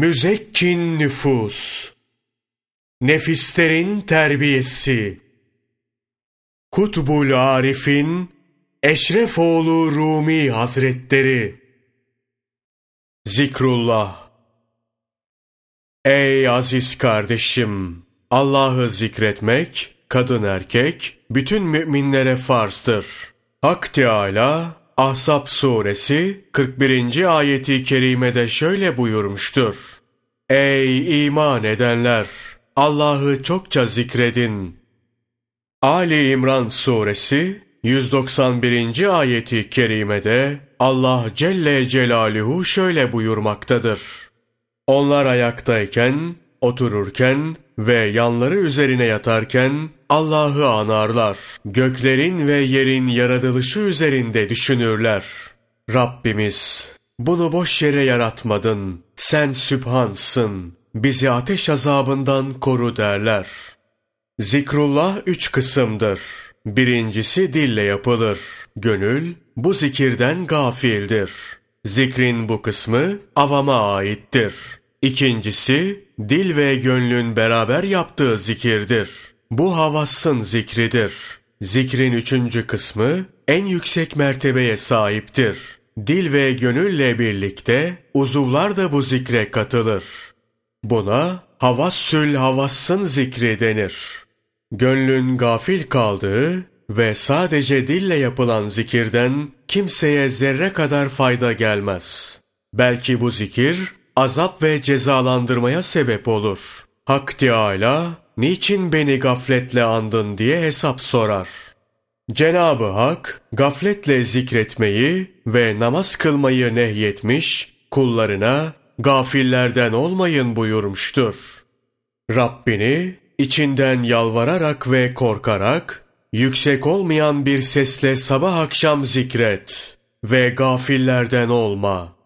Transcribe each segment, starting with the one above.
Müzekkin nüfus, nefislerin terbiyesi, Kutbul Arif'in Eşrefoğlu Rumi Hazretleri, Zikrullah, Ey aziz kardeşim! Allah'ı zikretmek, kadın erkek, bütün müminlere farzdır. Hak Teâlâ, Ahzab suresi 41. ayeti kerimede şöyle buyurmuştur. Ey iman edenler! Allah'ı çokça zikredin. Ali İmran suresi 191. ayeti kerimede Allah Celle Celaluhu şöyle buyurmaktadır. Onlar ayaktayken, otururken ve yanları üzerine yatarken Allah'ı anarlar. Göklerin ve yerin yaratılışı üzerinde düşünürler. Rabbimiz, bunu boş yere yaratmadın. Sen sübhansın. Bizi ateş azabından koru derler. Zikrullah üç kısımdır. Birincisi dille yapılır. Gönül bu zikirden gafildir. Zikrin bu kısmı avama aittir. İkincisi, dil ve gönlün beraber yaptığı zikirdir. Bu havassın zikridir. Zikrin üçüncü kısmı en yüksek mertebeye sahiptir. Dil ve gönülle birlikte uzuvlar da bu zikre katılır. Buna havassül havassın zikri denir. Gönlün gafil kaldığı ve sadece dille yapılan zikirden kimseye zerre kadar fayda gelmez. Belki bu zikir azap ve cezalandırmaya sebep olur. Hak Teâlâ, niçin beni gafletle andın diye hesap sorar. Cenabı Hak, gafletle zikretmeyi ve namaz kılmayı nehyetmiş, kullarına gafillerden olmayın buyurmuştur. Rabbini içinden yalvararak ve korkarak, yüksek olmayan bir sesle sabah akşam zikret ve gafillerden olma.''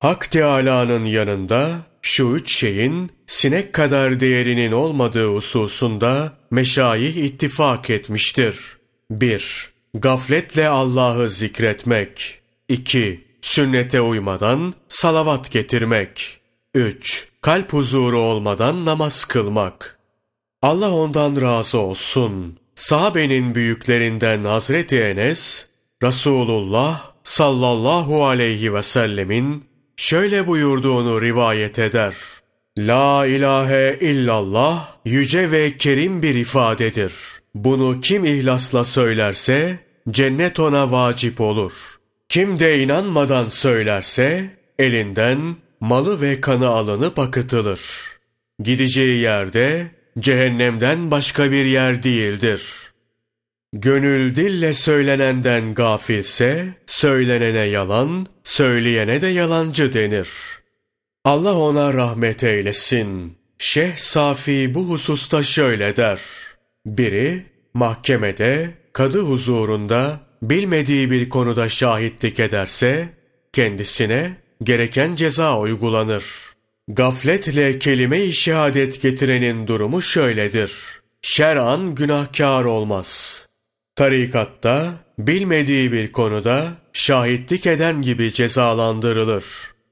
Hak Teâlâ'nın yanında şu üç şeyin sinek kadar değerinin olmadığı hususunda meşayih ittifak etmiştir. 1. Gafletle Allah'ı zikretmek. 2. Sünnete uymadan salavat getirmek. 3. Kalp huzuru olmadan namaz kılmak. Allah ondan razı olsun. Sahabenin büyüklerinden Hazreti Enes, Resulullah sallallahu aleyhi ve sellemin şöyle buyurduğunu rivayet eder. La ilahe illallah yüce ve kerim bir ifadedir. Bunu kim ihlasla söylerse cennet ona vacip olur. Kim de inanmadan söylerse elinden malı ve kanı alınıp akıtılır. Gideceği yerde cehennemden başka bir yer değildir.'' Gönül dille söylenenden gafilse, söylenene yalan, söyleyene de yalancı denir. Allah ona rahmet eylesin. Şeyh Safi bu hususta şöyle der. Biri, mahkemede, kadı huzurunda, bilmediği bir konuda şahitlik ederse, kendisine gereken ceza uygulanır. Gafletle kelime-i şehadet getirenin durumu şöyledir. Şer'an günahkar olmaz.'' Tarikatta bilmediği bir konuda şahitlik eden gibi cezalandırılır.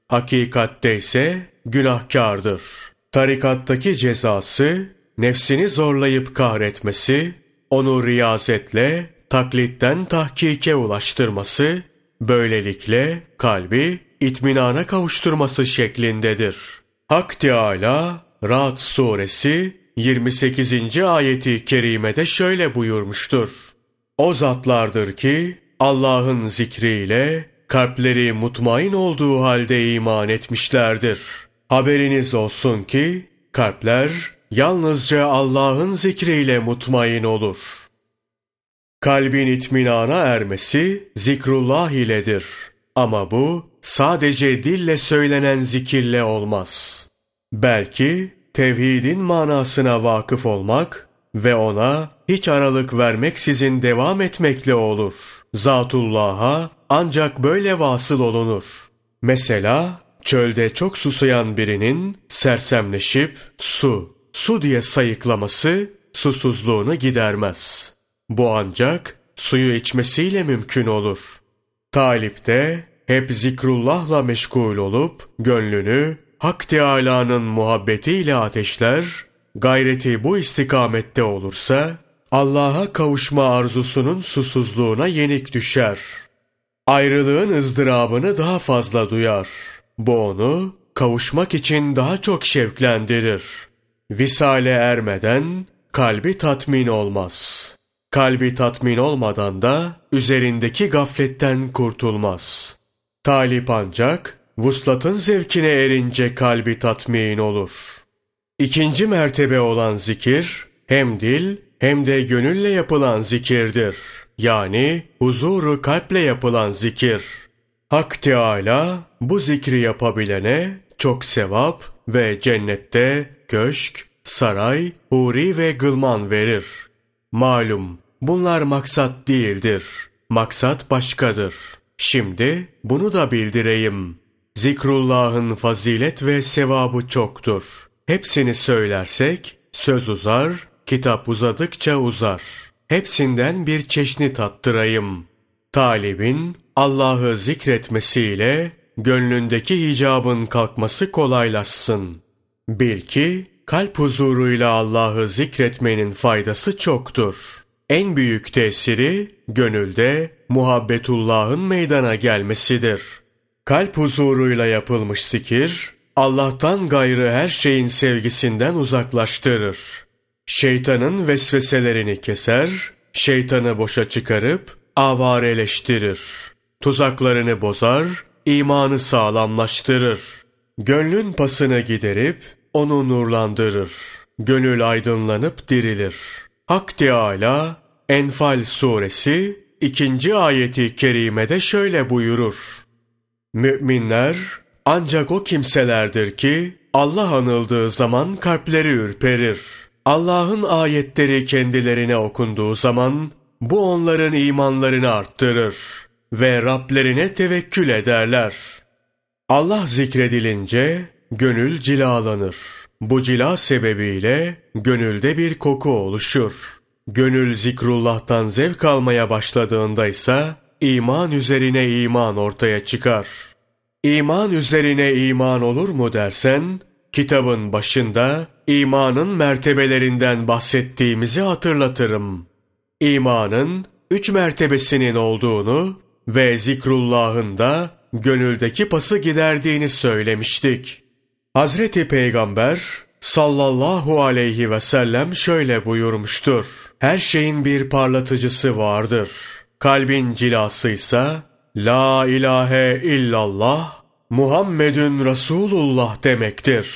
Hakikatte ise günahkardır. Tarikattaki cezası nefsini zorlayıp kahretmesi, onu riyazetle, taklitten tahkike ulaştırması, böylelikle kalbi itminana kavuşturması şeklindedir. Hak Teâlâ, Ra'd suresi 28. ayeti kerimede şöyle buyurmuştur. O zatlardır ki Allah'ın zikriyle kalpleri mutmain olduğu halde iman etmişlerdir. Haberiniz olsun ki kalpler yalnızca Allah'ın zikriyle mutmain olur. Kalbin itminana ermesi zikrullah iledir. Ama bu sadece dille söylenen zikirle olmaz. Belki tevhidin manasına vakıf olmak ve ona hiç aralık vermeksizin devam etmekle olur. Zatullah'a ancak böyle vasıl olunur. Mesela çölde çok susayan birinin sersemleşip su, su diye sayıklaması susuzluğunu gidermez. Bu ancak suyu içmesiyle mümkün olur. Talip de hep zikrullahla meşgul olup gönlünü Hak Teâlâ'nın muhabbetiyle ateşler, gayreti bu istikamette olursa, Allah'a kavuşma arzusunun susuzluğuna yenik düşer. Ayrılığın ızdırabını daha fazla duyar. Bu onu kavuşmak için daha çok şevklendirir. Visale ermeden kalbi tatmin olmaz. Kalbi tatmin olmadan da üzerindeki gafletten kurtulmaz. Talip ancak vuslatın zevkine erince kalbi tatmin olur. İkinci mertebe olan zikir hem dil hem de gönülle yapılan zikirdir. Yani huzuru kalple yapılan zikir. Hak Teâlâ bu zikri yapabilene çok sevap ve cennette köşk, saray, huri ve gılman verir. Malum bunlar maksat değildir. Maksat başkadır. Şimdi bunu da bildireyim. Zikrullah'ın fazilet ve sevabı çoktur. Hepsini söylersek söz uzar, kitap uzadıkça uzar. Hepsinden bir çeşni tattırayım. Talibin Allah'ı zikretmesiyle gönlündeki icabın kalkması kolaylaşsın. Bil ki kalp huzuruyla Allah'ı zikretmenin faydası çoktur. En büyük tesiri gönülde muhabbetullah'ın meydana gelmesidir. Kalp huzuruyla yapılmış zikir, Allah'tan gayrı her şeyin sevgisinden uzaklaştırır. Şeytanın vesveselerini keser, şeytanı boşa çıkarıp avareleştirir. Tuzaklarını bozar, imanı sağlamlaştırır. Gönlün pasını giderip onu nurlandırır. Gönül aydınlanıp dirilir. Hak Teâlâ Enfal suresi ikinci ayeti kerimede şöyle buyurur. Müminler ancak o kimselerdir ki Allah anıldığı zaman kalpleri ürperir. Allah'ın ayetleri kendilerine okunduğu zaman bu onların imanlarını arttırır ve Rablerine tevekkül ederler. Allah zikredilince gönül cilalanır. Bu cila sebebiyle gönülde bir koku oluşur. Gönül zikrullah'tan zevk almaya başladığında ise iman üzerine iman ortaya çıkar. İman üzerine iman olur mu dersen, kitabın başında imanın mertebelerinden bahsettiğimizi hatırlatırım. İmanın üç mertebesinin olduğunu ve zikrullahın da gönüldeki pası giderdiğini söylemiştik. Hazreti Peygamber sallallahu aleyhi ve sellem şöyle buyurmuştur. Her şeyin bir parlatıcısı vardır. Kalbin cilasıysa La ilahe illallah Muhammedun Resulullah demektir.